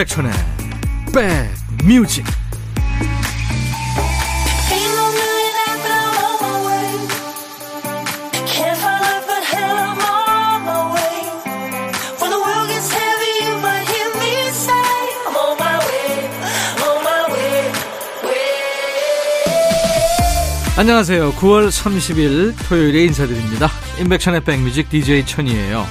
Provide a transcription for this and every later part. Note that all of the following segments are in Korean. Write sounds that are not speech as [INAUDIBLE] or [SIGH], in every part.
임백천의 백뮤직 안녕하세요. 9월 30일 토요일에 인사드립니다. 임백천의 백뮤직 DJ 천이에요.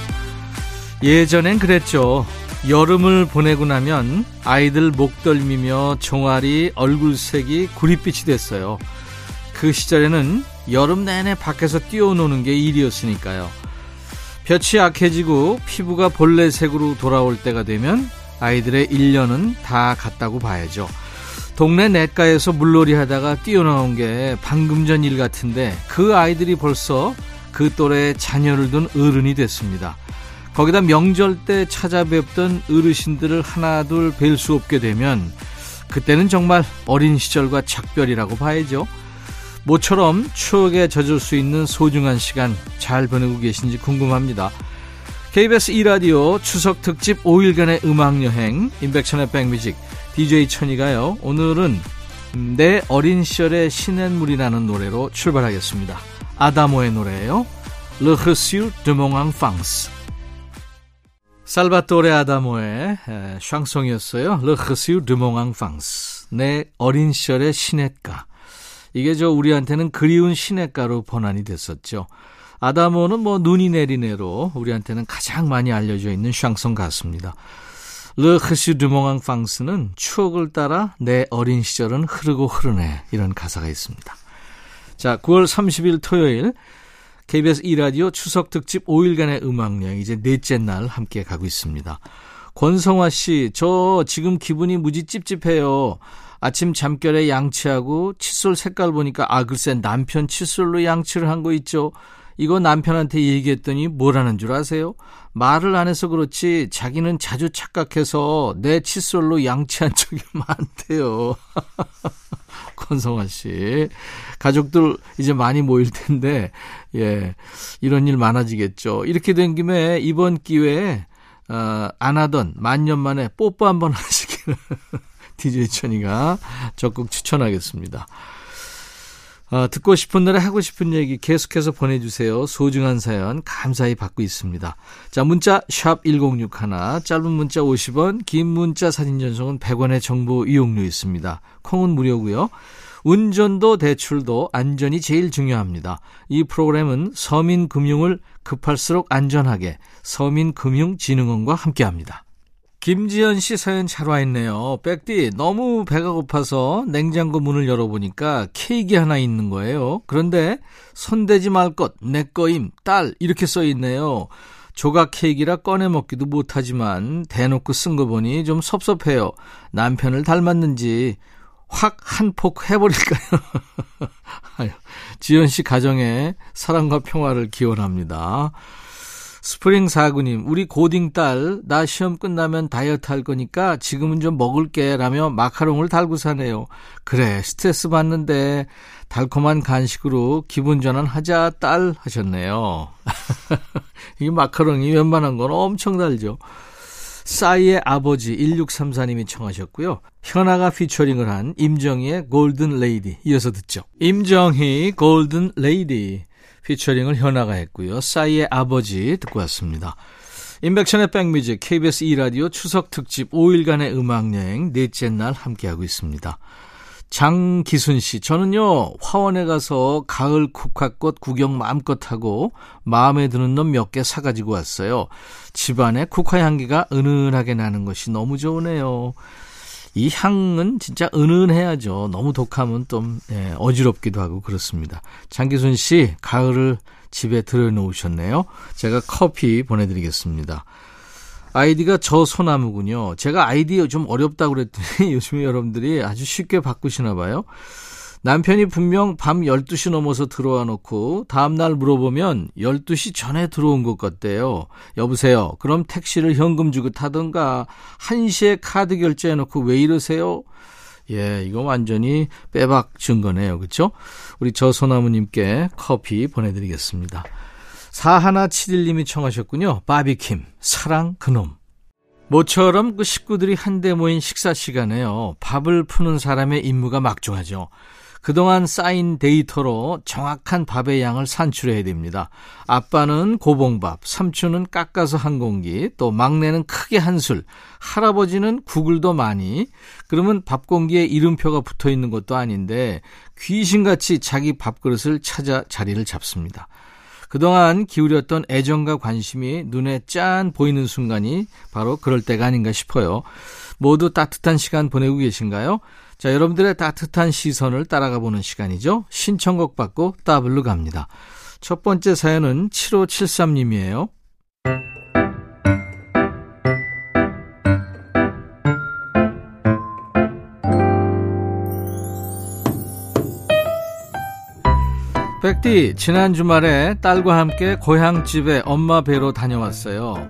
예전엔 그랬죠. 여름을 보내고 나면 아이들 목덜미며 종아리, 얼굴색이 구릿빛이 됐어요. 그 시절에는 여름 내내 밖에서 뛰어노는 게 일이었으니까요. 볕이 약해지고 피부가 본래색으로 돌아올 때가 되면 아이들의 1년은 다 갔다고 봐야죠. 동네 냇가에서 물놀이 하다가 뛰어나온 게 방금 전 일 같은데 그 아이들이 벌써 그 또래 자녀를 둔 어른이 됐습니다. 거기다 명절 때 찾아뵙던 어르신들을 하나둘 뵐 수 없게 되면 그때는 정말 어린 시절과 작별이라고 봐야죠. 모처럼 추억에 젖을 수 있는 소중한 시간 잘 보내고 계신지 궁금합니다. KBS 2라디오 추석 특집 5일간의 음악여행 인백천의 백뮤직 DJ 천이가요. 오늘은 내 어린 시절의 신앤물이라는 노래로 출발하겠습니다. 아다모의 노래예요. Le Reçu de mon enfance. 살바토레 아다모의 샹송이었어요. Le Reçu de mon enfance. 내 어린 시절의 시냇가. 이게 저 우리한테는 그리운 시냇가로 번안이 됐었죠. 아다모는 뭐 눈이 내리네로 우리한테는 가장 많이 알려져 있는 샹송 가수입니다. 르 흐슈 드몽앙 팡스는 추억을 따라 내 어린 시절은 흐르고 흐르네 이런 가사가 있습니다. 자, 9월 30일 토요일 KBS 2라디오 추석 특집 5일간의 음악여행 이제 넷째 날 함께 가고 있습니다. 권성화 씨, 저 지금 기분이 무지 찝찝해요. 아침 잠결에 양치하고 칫솔 색깔 보니까 아 글쎄 남편 칫솔로 양치를 한 거 있죠. 이거 남편한테 얘기했더니 뭐라는 줄 아세요? 말을 안 해서 그렇지 자기는 자주 착각해서 내 칫솔로 양치한 적이 [LAUGHS] 많대요. [LAUGHS] 권성아 씨. 가족들 이제 많이 모일 텐데, 예. 이런 일 많아지겠죠. 이렇게 된 김에 이번 기회에, 어, 안 하던 만년 만에 뽀뽀 한번 [LAUGHS] 하시기를 DJ 천이가 적극 추천하겠습니다. 어, 듣고 싶은 노래 하고 싶은 얘기 계속해서 보내주세요. 소중한 사연 감사히 받고 있습니다. 자 문자 샵 1061, 짧은 문자 50원, 긴 문자 사진 전송은 100원의 정보 이용료 있습니다. 콩은 무료고요. 운전도 대출도 안전이 제일 중요합니다. 이 프로그램은 서민금융을 급할수록 안전하게 서민금융진흥원과 함께합니다. 김지연 씨 사연 잘 와 있네요. 백디, 너무 배가 고파서 냉장고 문을 열어보니까 케이크 하나 있는 거예요. 그런데 손대지 말 것, 내 거임, 딸, 이렇게 써 있네요. 조각 케이크라 꺼내 먹기도 못하지만 대놓고 쓴 거 보니 좀 섭섭해요. 남편을 닮았는지 확 한 폭 해버릴까요? [LAUGHS] 지연 씨 가정에 사랑과 평화를 기원합니다. 스프링 사구님, 우리 고딩 딸, 나 시험 끝나면 다이어트 할 거니까 지금은 좀 먹을게 라며 마카롱을 달고 사네요. 그래, 스트레스 받는데 달콤한 간식으로 기분 전환 하자, 딸 하셨네요. [LAUGHS] 이 마카롱이 웬만한 건 엄청 달죠. 싸이의 아버지 1634님이 청하셨고요. 현아가 피처링을 한 임정희의 Golden Lady 이어서 듣죠. 임정희 Golden Lady 피처링을 현아가 했고요. 싸이의 아버지 듣고 왔습니다. 임백천의 백뮤직 KBS 2라디오 추석 특집 5일간의 음악여행 넷째 날 함께하고 있습니다. 장기순 씨, 저는요, 화원에 가서 가을 국화꽃 구경 마음껏 하고 마음에 드는 놈 몇 개 사가지고 왔어요. 집안에 국화 향기가 은은하게 나는 것이 너무 좋으네요. 이 향은 진짜 은은해야죠. 너무 독하면 좀 예, 어지럽기도 하고 그렇습니다. 장기순 씨 가을을 집에 들여놓으셨네요. 제가 커피 보내드리겠습니다. 아이디가 저 소나무군요. 제가 아이디 좀 어렵다고 그랬더니 [LAUGHS] 요즘에 여러분들이 아주 쉽게 바꾸시나 봐요. 남편이 분명 밤 12시 넘어서 들어와 놓고 다음날 물어보면 12시 전에 들어온 것 같대요. 여보세요. 그럼 택시를 현금 주고 타던가 1시에 카드 결제해 놓고 왜 이러세요? 예, 이거 완전히 빼박 증거네요. 그렇죠? 우리 저소나무 님께 커피 보내 드리겠습니다. 4171님이 청하셨군요. 바비킴, 사랑 그놈. 모처럼 그 식구들이 한데 모인 식사 시간에요. 밥을 푸는 사람의 임무가 막중하죠. 그동안 쌓인 데이터로 정확한 밥의 양을 산출해야 됩니다. 아빠는 고봉밥, 삼촌은 깎아서 한 공기, 또 막내는 크게 한 술, 할아버지는 더 많이. 그러면 밥 공기에 이름표가 붙어 있는 것도 아닌데 귀신같이 자기 밥그릇을 찾아 자리를 잡습니다. 그동안 기울였던 애정과 관심이 눈에 짠 보이는 순간이 바로 그럴 때가 아닌가 싶어요. 모두 따뜻한 시간 보내고 계신가요? 자, 여러분들의 따뜻한 시선을 따라가 보는 시간이죠. 신청곡 받고 따블로 갑니다. 첫 번째 사연은 7573님이에요. 백디, 지난 주말에 딸과 함께 고향집에 엄마 뵈러 다녀왔어요.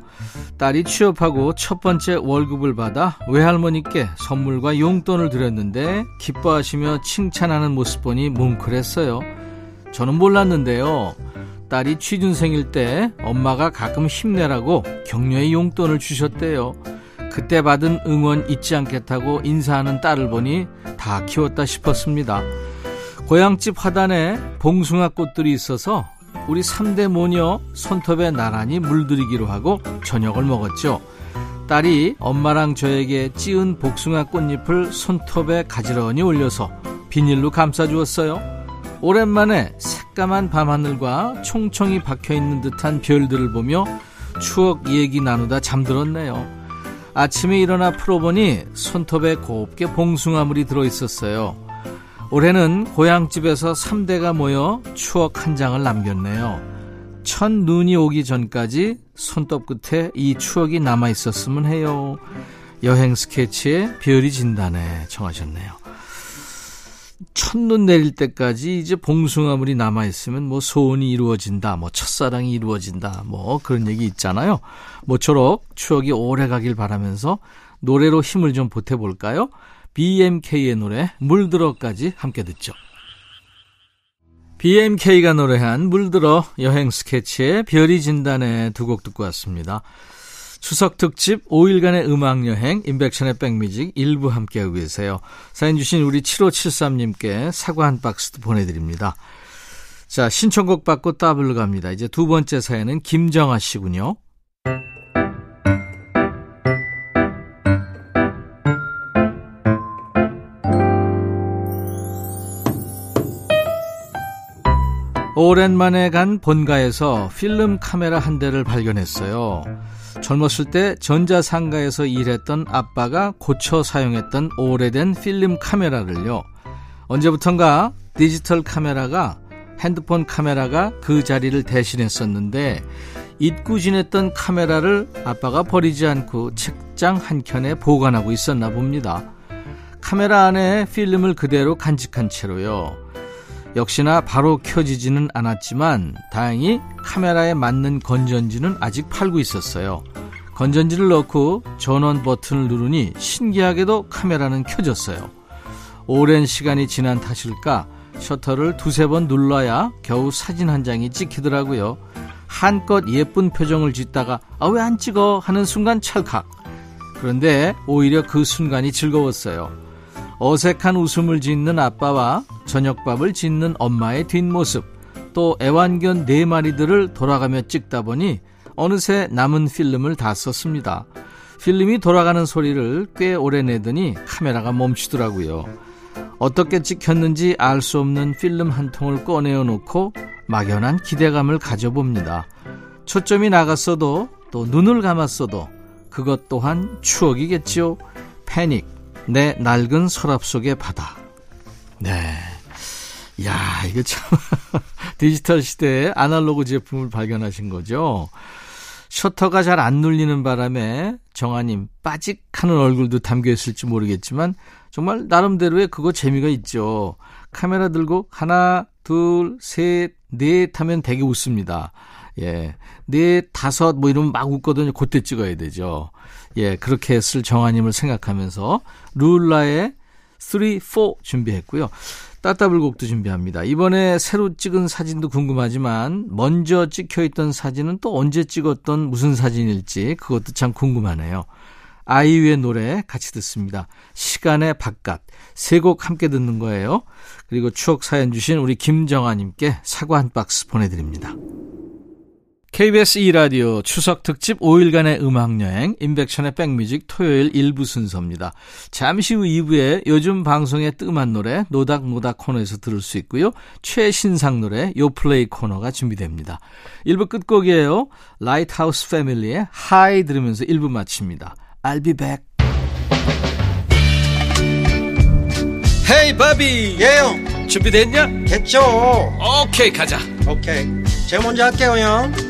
딸이 취업하고 첫 번째 월급을 받아 외할머니께 선물과 용돈을 드렸는데 기뻐하시며 칭찬하는 모습 보니 뭉클했어요. 저는 몰랐는데요. 딸이 취준생일 때 엄마가 가끔 힘내라고 격려의 용돈을 주셨대요. 그때 받은 응원 잊지 않겠다고 인사하는 딸을 보니 다 키웠다 싶었습니다. 고향집 화단에 봉숭아 꽃들이 있어서 우리 3대 모녀 손톱에 나란히 물들이기로 하고 저녁을 먹었죠. 딸이 엄마랑 저에게 찌은 복숭아 꽃잎을 손톱에 가지런히 올려서 비닐로 감싸주었어요. 오랜만에 새까만 밤하늘과 총총이 박혀있는 듯한 별들을 보며 추억 얘기 나누다 잠들었네요. 아침에 일어나 풀어보니 손톱에 곱게 봉숭아물이 들어있었어요. 올해는 고향집에서 3대가 모여 추억 한 장을 남겼네요. 첫 눈이 오기 전까지 손톱 끝에 이 추억이 남아 있었으면 해요. 여행 스케치에 별이 진다네 청하셨네요. 첫눈 내릴 때까지 이제 봉숭아물이 남아 있으면 뭐 소원이 이루어진다, 뭐 첫사랑이 이루어진다, 뭐 그런 얘기 있잖아요. 모쪼록 추억이 오래 가길 바라면서 노래로 힘을 좀 보태볼까요? BMK의 노래 물들어까지 함께 듣죠. BMK가 노래한 물들어 여행 스케치의 별이 진단에 두곡 듣고 왔습니다. 추석 특집 5일간의 음악 여행 인백션의 백뮤직 일부 함께하고 계세요. 사연 주신 우리 7573님께 사과 한 박스도 보내드립니다. 자 신청곡 받고 따블로 갑니다. 이제 두 번째 사연은 김정아 씨군요. 오랜만에 간 본가에서 필름 카메라 한 대를 발견했어요. 젊었을 때 전자상가에서 일했던 아빠가 고쳐 사용했던 오래된 필름 카메라를요. 언제부턴가 디지털 카메라가 핸드폰 카메라가 그 자리를 대신했었는데 잊고 지냈던 카메라를 아빠가 버리지 않고 책장 한켠에 보관하고 있었나 봅니다. 카메라 안에 필름을 그대로 간직한 채로요. 역시나 바로 켜지지는 않았지만 다행히 카메라에 맞는 건전지는 아직 팔고 있었어요. 건전지를 넣고 전원 버튼을 누르니 신기하게도 카메라는 켜졌어요. 오랜 시간이 지난 탓일까 셔터를 두세 번 눌러야 겨우 사진 한 장이 찍히더라고요. 한껏 예쁜 표정을 짓다가 아 왜 안 찍어 하는 순간 찰칵. 그런데 오히려 그 순간이 즐거웠어요. 어색한 웃음을 짓는 아빠와 저녁밥을 짓는 엄마의 뒷모습, 또 애완견 네 마리들을 돌아가며 찍다 보니 어느새 남은 필름을 다 썼습니다. 필름이 돌아가는 소리를 꽤 오래 내더니 카메라가 멈추더라고요. 어떻게 찍혔는지 알 수 없는 필름 한 통을 꺼내어 놓고 막연한 기대감을 가져봅니다. 초점이 나갔어도 또 눈을 감았어도 그것 또한 추억이겠지요. 패닉, 내 낡은 서랍 속의 바다. 네. 야, 이거 참 [LAUGHS] 디지털 시대에 아날로그 제품을 발견하신 거죠. 셔터가 잘 안 눌리는 바람에 정아님 빠직하는 얼굴도 담겨 있을지 모르겠지만 정말 나름대로의 그거 재미가 있죠. 카메라 들고 하나, 둘, 셋, 넷 하면 되게 웃습니다. 예. 넷, 다섯 뭐 이러면 막 웃거든요. 그때 찍어야 되죠. 예, 그렇게 했을 정아님을 생각하면서 룰라의 3, 4 준비했고요. 따따블곡도 준비합니다. 이번에 새로 찍은 사진도 궁금하지만 먼저 찍혀 있던 사진은 또 언제 찍었던 무슨 사진일지 그것도 참 궁금하네요. 아이유의 노래 같이 듣습니다. 시간의 바깥. 세 곡 함께 듣는 거예요. 그리고 추억 사연 주신 우리 김정아님께 사과 한 박스 보내드립니다. KBS 2라디오 추석 특집 5일간의 음악여행 임백천의 백뮤직 토요일 1부 순서입니다. 잠시 후 2부에 요즘 방송에 뜸한 노래 노닥노닥 코너에서 들을 수 있고요. 최신상 노래 요플레이 코너가 준비됩니다. 1부 끝곡이에요. 라이트하우스 패밀리의 High 들으면서 1부 마칩니다. I'll be back. 헤이 바비 예영 준비됐냐? 됐죠 오케이 가자 오케이 제가 먼저 할게요 형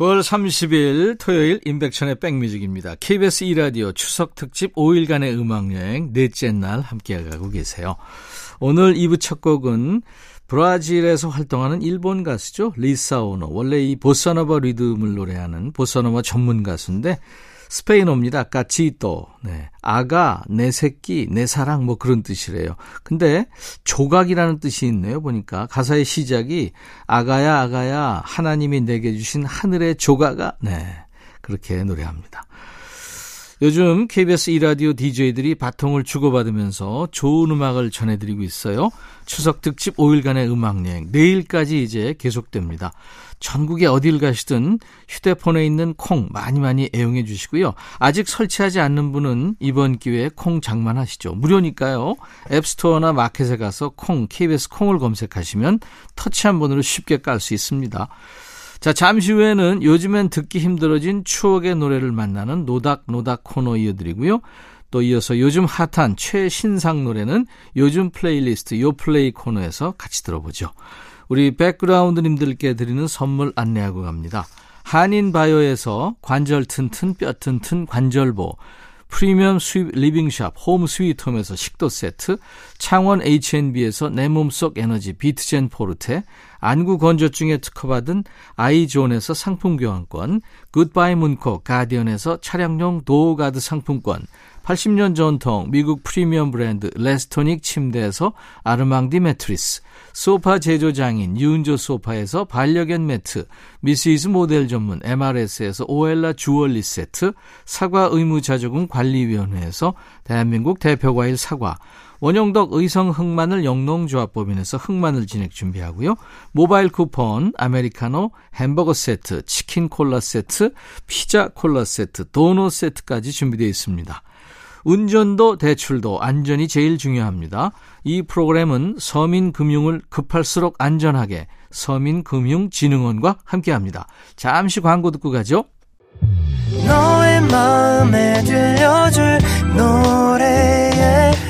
9월 30일 토요일 임백천의 백뮤직입니다. KBS 2라디오 추석 특집 5일간의 음악여행 넷째 날 함께하고 계세요. 오늘 2부 첫 곡은 브라질에서 활동하는 일본 가수죠. 리사 오노. 원래 이 보사노바 리듬을 노래하는 보사노바 전문 가수인데 스페인어입니다. 까치또. 네. 아가, 내 새끼, 내 사랑 뭐 그런 뜻이래요. 근데 조각이라는 뜻이 있네요. 보니까 가사의 시작이 아가야 아가야 하나님이 내게 주신 하늘의 조각아. 네. 그렇게 노래합니다. 요즘 KBS 이라디오 DJ들이 바통을 주고받으면서 좋은 음악을 전해드리고 있어요. 추석 특집 5일간의 음악여행 내일까지 이제 계속됩니다. 전국에 어딜 가시든 휴대폰에 있는 콩 많이 많이 애용해 주시고요. 아직 설치하지 않는 분은 이번 기회에 콩 장만하시죠. 무료니까요. 앱스토어나 마켓에 가서 콩, KBS 콩을 검색하시면 터치 한 번으로 쉽게 깔 수 있습니다. 자, 잠시 후에는 요즘엔 듣기 힘들어진 추억의 노래를 만나는 노닥노닥 코너 이어드리고요. 또 이어서 요즘 핫한 최신상 노래는 요즘 플레이리스트 요플레이 코너에서 같이 들어보죠. 우리 백그라운드님들께 드리는 선물 안내하고 갑니다. 한인바이오에서 관절 튼튼 뼈 튼튼 관절보 프리미엄 수입 리빙샵 홈 스위트홈에서 식도 세트, 창원 H&B에서 내 몸속 에너지 비트젠 포르테, 안구 건조증에 특허받은 아이존에서 상품 교환권, 굿바이 문코 가디언에서 차량용 도어가드 상품권, 80년 전통 미국 프리미엄 브랜드 레스토닉 침대에서 아르망디 매트리스, 소파 제조장인 유은조 소파에서 반려견 매트, 미시즈 모델 전문 MRS에서 오엘라 주얼리 세트, 사과 의무자조금 관리위원회에서 대한민국 대표과일 사과, 원영덕 의성 흑마늘 영농조합법인에서 흑마늘 진액 준비하고요. 모바일 쿠폰, 아메리카노, 햄버거 세트, 치킨 콜라 세트, 피자 콜라 세트, 도넛 세트까지 준비되어 있습니다. 운전도 대출도 안전이 제일 중요합니다. 이 프로그램은 서민금융을 급할수록 안전하게 서민금융진흥원과 함께합니다. 잠시 광고 듣고 가죠. 너의 마음에 들려줄 노래에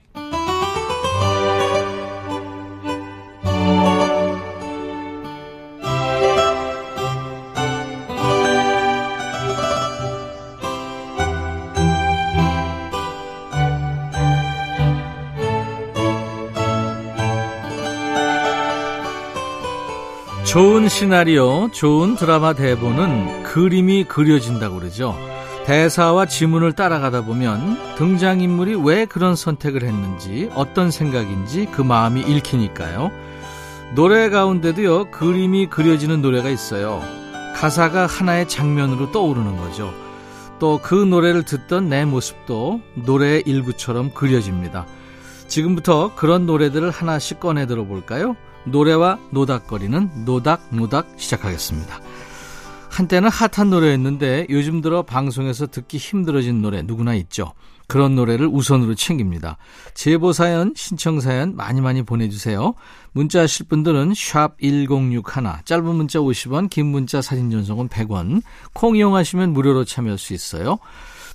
좋은 시나리오, 좋은 드라마 대본은 그림이 그려진다고 그러죠. 대사와 지문을 따라가다 보면 등장인물이 왜 그런 선택을 했는지, 어떤 생각인지 그 마음이 읽히니까요. 노래 가운데도요, 그림이 그려지는 노래가 있어요. 가사가 하나의 장면으로 떠오르는 거죠. 또 그 노래를 듣던 내 모습도 노래의 일부처럼 그려집니다. 지금부터 그런 노래들을 하나씩 꺼내 들어볼까요? 노래와 노닥거리는 노닥노닥 시작하겠습니다. 한때는 핫한 노래였는데 요즘 들어 방송에서 듣기 힘들어진 노래 누구나 있죠. 그런 노래를 우선으로 챙깁니다. 제보 사연, 신청 사연 많이 많이 보내주세요. 문자 하실 분들은 샵 1061, 짧은 문자 50원, 긴 문자 사진 전송은 100원, 콩 이용하시면 무료로 참여할 수 있어요.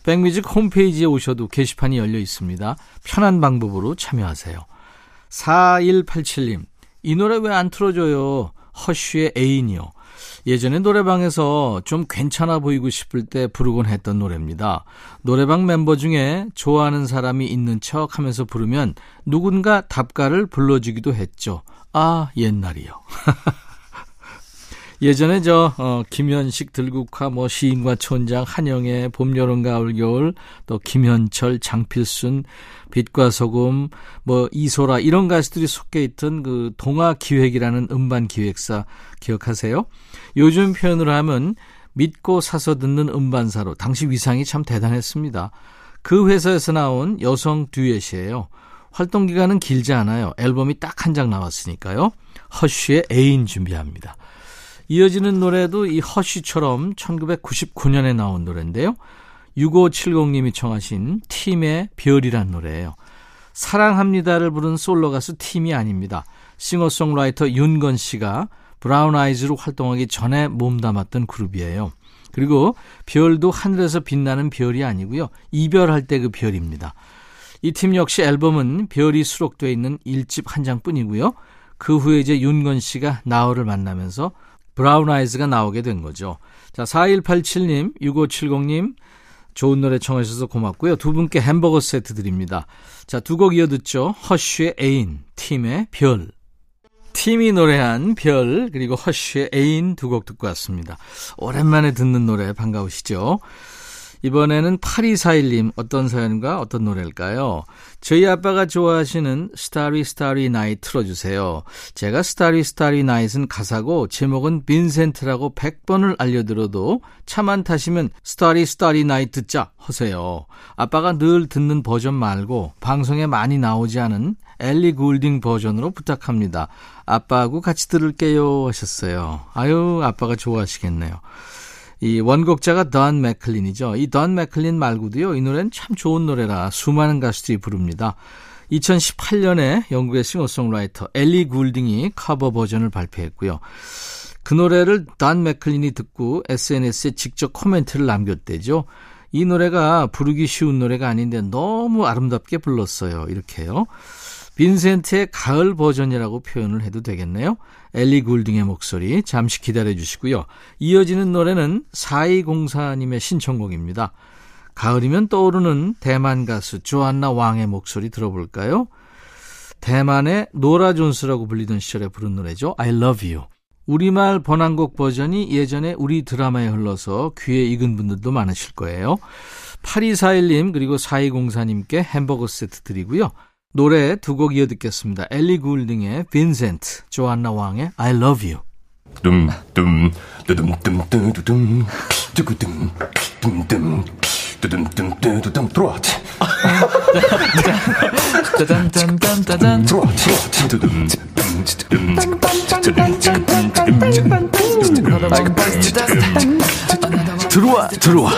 백뮤직 홈페이지에 오셔도 게시판이 열려 있습니다. 편한 방법으로 참여하세요. 4187님, 이 노래 왜 안 틀어줘요? 허쉬의 애인이요. 예전에 노래방에서 좀 괜찮아 보이고 싶을 때 부르곤 했던 노래입니다. 노래방 멤버 중에 좋아하는 사람이 있는 척 하면서 부르면 누군가 답가를 불러주기도 했죠. 아, 옛날이요. [LAUGHS] 예전에 저 어, 김현식 들국화 뭐 시인과 촌장 한영애 봄 여름 가을 겨울 또 김현철 장필순 빛과 소금 뭐 이소라 이런 가수들이 속해 있던 그 동화 기획이라는 음반 기획사 기억하세요? 요즘 표현으로 하면 믿고 사서 듣는 음반사로 당시 위상이 참 대단했습니다. 그 회사에서 나온 여성 듀엣이에요. 활동 기간은 길지 않아요. 앨범이 딱 한 장 나왔으니까요. 허쉬의 애인 준비합니다. 이어지는 노래도 이 허쉬처럼 1999년에 나온 노래인데요. 6570님이 청하신 팀의 별이란 노래예요. 사랑합니다를 부른 솔로 가수 팀이 아닙니다. 싱어송라이터 윤건 씨가 브라운 아이즈로 활동하기 전에 몸담았던 그룹이에요. 그리고 별도 하늘에서 빛나는 별이 아니고요. 이별할 때 그 별입니다. 이 팀 역시 앨범은 별이 수록되어 있는 1집 한 장뿐이고요. 그 후에 이제 윤건 씨가 나얼을 만나면서 브라운 아이즈가 나오게 된 거죠. 자, 4187님, 6570님, 좋은 노래 청하셔서 고맙고요. 두 분께 햄버거 세트 드립니다. 자, 두 곡 이어 듣죠. 허쉬의 애인, 팀의 별. 팀이 노래한 별, 그리고 허쉬의 애인 두 곡 듣고 왔습니다. 오랜만에 듣는 노래 반가우시죠? 이번에는 8241님 어떤 사연과 어떤 노래일까요? 저희 아빠가 좋아하시는 Starry starry night 틀어주세요. 제가 Starry starry night은 가사고 제목은 빈센트라고 100번을 알려드려도 차만 타시면 Starry starry night 듣자 하세요. 아빠가 늘 듣는 버전 말고 방송에 많이 나오지 않은 엘리 굴딩 버전으로 부탁합니다. 아빠하고 같이 들을게요 하셨어요. 아유 아빠가 좋아하시겠네요. 이 원곡자가 던 맥클린이죠. 이 던 맥클린 말고도요. 이 노래는 참 좋은 노래라 수많은 가수들이 부릅니다. 2018년에 영국의 싱어송라이터 엘리 굴딩이 커버 버전을 발표했고요. 그 노래를 던 맥클린이 듣고 SNS에 직접 코멘트를 남겼대죠. 이 노래가 부르기 쉬운 노래가 아닌데 너무 아름답게 불렀어요. 이렇게요. 빈센트의 가을 버전이라고 표현을 해도 되겠네요. 엘리 굴딩의 목소리 잠시 기다려 주시고요. 이어지는 노래는 4204님의 신청곡입니다. 가을이면 떠오르는 대만 가수 조안나 왕의 목소리 들어볼까요? 대만의 노라 존스라고 불리던 시절에 부른 노래죠. I love you. 우리말 번안곡 버전이 예전에 우리 드라마에 흘러서 귀에 익은 분들도 많으실 거예요. 8241님 그리고 4204님께 햄버거 세트 드리고요. 노래 두 곡 이어 듣겠습니다. 엘리 굴딩의 빈센트, 조안나 왕의 I love you. 둠둠 뚜둠둠뚜두둠 뚜구둠 둠둠 뚜둠둠 뚜두둠 들어와 짜잔짠짠짠짠 들어와 뚜둠 들어와 들어와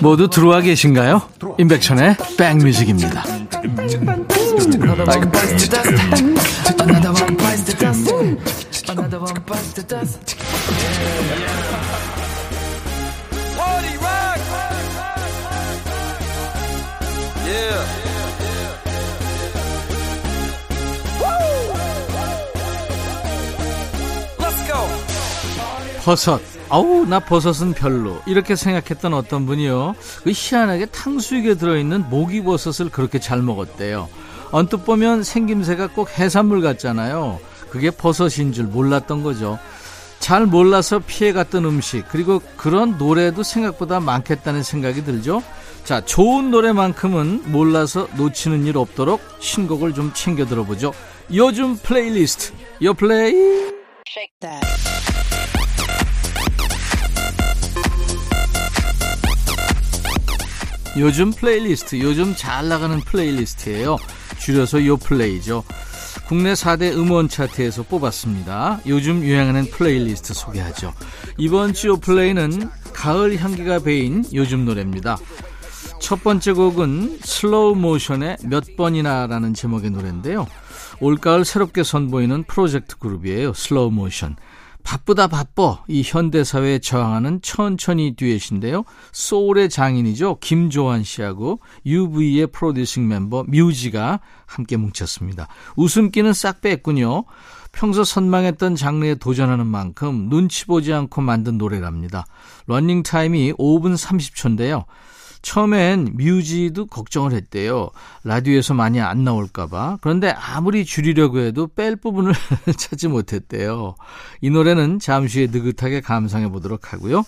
모두 들어와 계신가요? 임백천의 백뮤직입니다. 버섯. 아우, 나 버섯은 별로. 이렇게 생각했던 어떤 분이요. 그 희한하게 탕수육에 들어있는 모기버섯을 그렇게 잘 먹었대요. 언뜻 보면 생김새가 꼭 해산물 같잖아요. 그게 버섯인 줄 몰랐던 거죠. 잘 몰라서 피해갔던 음식, 그리고 그런 노래도 생각보다 많겠다는 생각이 들죠. 자, 좋은 노래만큼은 몰라서 놓치는 일 없도록 신곡을 좀 챙겨 들어보죠. 요즘 플레이리스트, 요 플레이. 요즘 플레이리스트, 요즘 잘 나가는 플레이리스트예요. 줄여서 요플레이죠. 국내 4대 음원 차트에서 뽑았습니다. 요즘 유행하는 플레이리스트 소개하죠. 이번 주 요플레이는 가을 향기가 배인 요즘 노래입니다. 첫 번째 곡은 슬로우 모션의 몇 번이나 라는 제목의 노래인데요. 올가을 새롭게 선보이는 프로젝트 그룹이에요. 슬로우 모션. 바쁘다 바빠 이 현대사회에 저항하는 천천히 듀엣인데요. 소울의 장인이죠. 김조한 씨하고 UV의 프로듀싱 멤버 뮤지가 함께 뭉쳤습니다. 웃음기는 싹 뺐군요. 평소 선망했던 장르에 도전하는 만큼 눈치 보지 않고 만든 노래랍니다. 러닝타임이 5분 30초인데요. 처음엔 뮤지도 걱정을 했대요. 라디오에서 많이 안 나올까봐. 그런데 아무리 줄이려고 해도 뺄 부분을 [LAUGHS] 찾지 못했대요. 이 노래는 잠시 후에 느긋하게 감상해 보도록 하고요.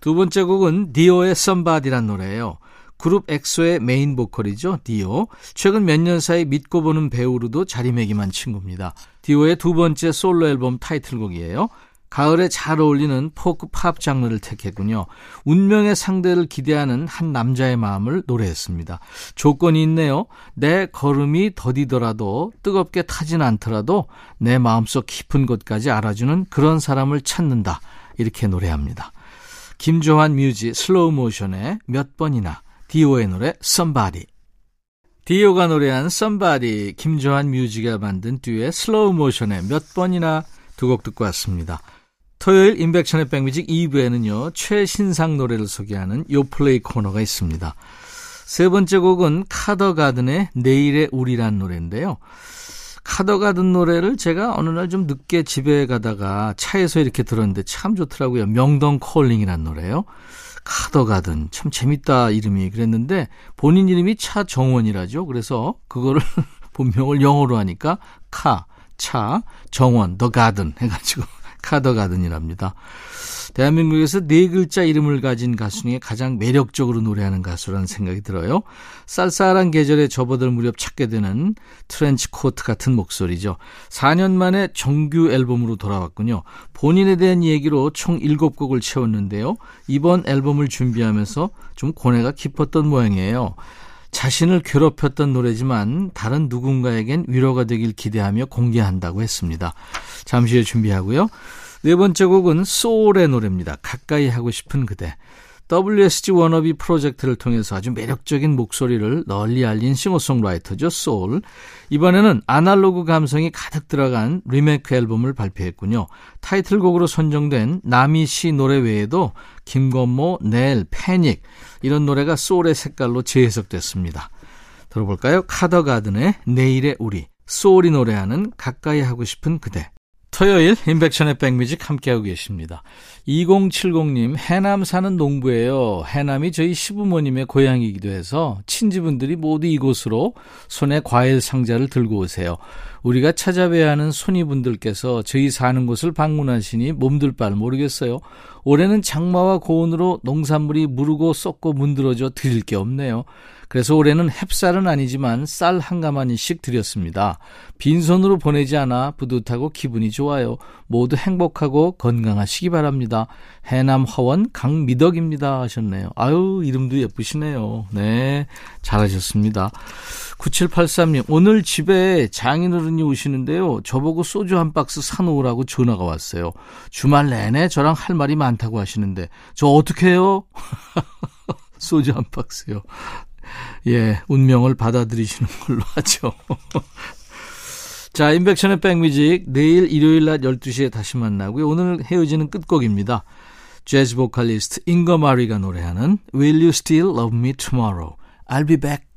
두 번째 곡은 디오의 Somebody란 노래예요. 그룹 엑소의 메인 보컬이죠. 디오. 최근 몇 년 사이 믿고 보는 배우로도 자리매김한 친구입니다. 디오의 두 번째 솔로 앨범 타이틀곡이에요. 가을에 잘 어울리는 포크 팝 장르를 택했군요. 운명의 상대를 기대하는 한 남자의 마음을 노래했습니다. 조건이 있네요. 내 걸음이 더디더라도 뜨겁게 타진 않더라도 내 마음속 깊은 곳까지 알아주는 그런 사람을 찾는다. 이렇게 노래합니다. 김조한 뮤지 슬로우 모션의 몇 번이나 디오의 노래 Somebody. 디오가 노래한 Somebody, 김조한 뮤지가 만든 듀엣 슬로우 모션의 몇 번이나 두 곡 듣고 왔습니다. 토요일 임백천의 백뮤직 2부에는요, 최신상 노래를 소개하는 요플레이 코너가 있습니다. 세 번째 곡은 카더가든의 내일의 우리란 노래인데요. 카더가든 노래를 제가 어느 날 좀 늦게 집에 가다가 차에서 이렇게 들었는데 참 좋더라고요. 명동 콜링이란 노래요. 카더가든 참 재밌다 이름이 그랬는데 본인 이름이 차정원이라죠. 그래서 그거를 [LAUGHS] 본명을 영어로 하니까 카, 차, 정원, 더 가든 해가지고 카더 가든이랍니다. 대한민국에서 네 글자 이름을 가진 가수 중에 가장 매력적으로 노래하는 가수라는 생각이 들어요. 쌀쌀한 계절에 접어들 무렵 찾게 되는 트렌치 코트 같은 목소리죠. 4년 만에 정규 앨범으로 돌아왔군요. 본인에 대한 얘기로 총 7곡을 채웠는데요. 이번 앨범을 준비하면서 좀 고뇌가 깊었던 모양이에요. 자신을 괴롭혔던 노래지만 다른 누군가에겐 위로가 되길 기대하며 공개한다고 했습니다. 잠시 후에 준비하고요. 네 번째 곡은 쏠의 노래입니다. 가까이 하고 싶은 그대. WSG 워너비 프로젝트를 통해서 아주 매력적인 목소리를 널리 알린 싱어송라이터죠, 쏠. 이번에는 아날로그 감성이 가득 들어간 리메이크 앨범을 발표했군요. 타이틀곡으로 선정된 나미 씨 노래 외에도 김건모, 넬, 패닉 이런 노래가 쏠의 색깔로 재해석됐습니다. 들어볼까요? 카더가든의 내일의 우리, 쏠이 노래하는 가까이 하고 싶은 그대. 토요일 인백션의 백뮤직 함께하고 계십니다. 2070님 해남 사는 농부예요. 해남이 저희 시부모님의 고향이기도 해서 친지분들이 모두 이곳으로 손에 과일 상자를 들고 오세요. 우리가 찾아뵈야 하는 손이분들께서 저희 사는 곳을 방문하시니 몸둘 바를 모르겠어요. 올해는 장마와 고온으로 농산물이 무르고 썩고 문드러져 드릴 게 없네요. 그래서 올해는 햅쌀은 아니지만 쌀 한 가마니씩 드렸습니다. 빈손으로 보내지 않아 뿌듯하고 기분이 좋아요. 모두 행복하고 건강하시기 바랍니다. 해남 화원 강미덕입니다 하셨네요. 아유 이름도 예쁘시네요. 네 잘하셨습니다. 9783님 오늘 집에 장인어른이 오시는데요. 저보고 소주 한 박스 사놓으라고 전화가 왔어요. 주말 내내 저랑 할 말이 많다고 하시는데 저 어떻게 해요? [LAUGHS] 소주 한 박스요. 예, 운명을 받아들이시는 걸로 [LAUGHS] 하죠. 자, 인백션의 백뮤직 내일 일요일 낮 12시에 다시 만나고요. 오늘 헤어지는 끝곡입니다. 재즈 보컬리스트 잉거 마리가 노래하는 Will You Still Love Me Tomorrow? I'll be back.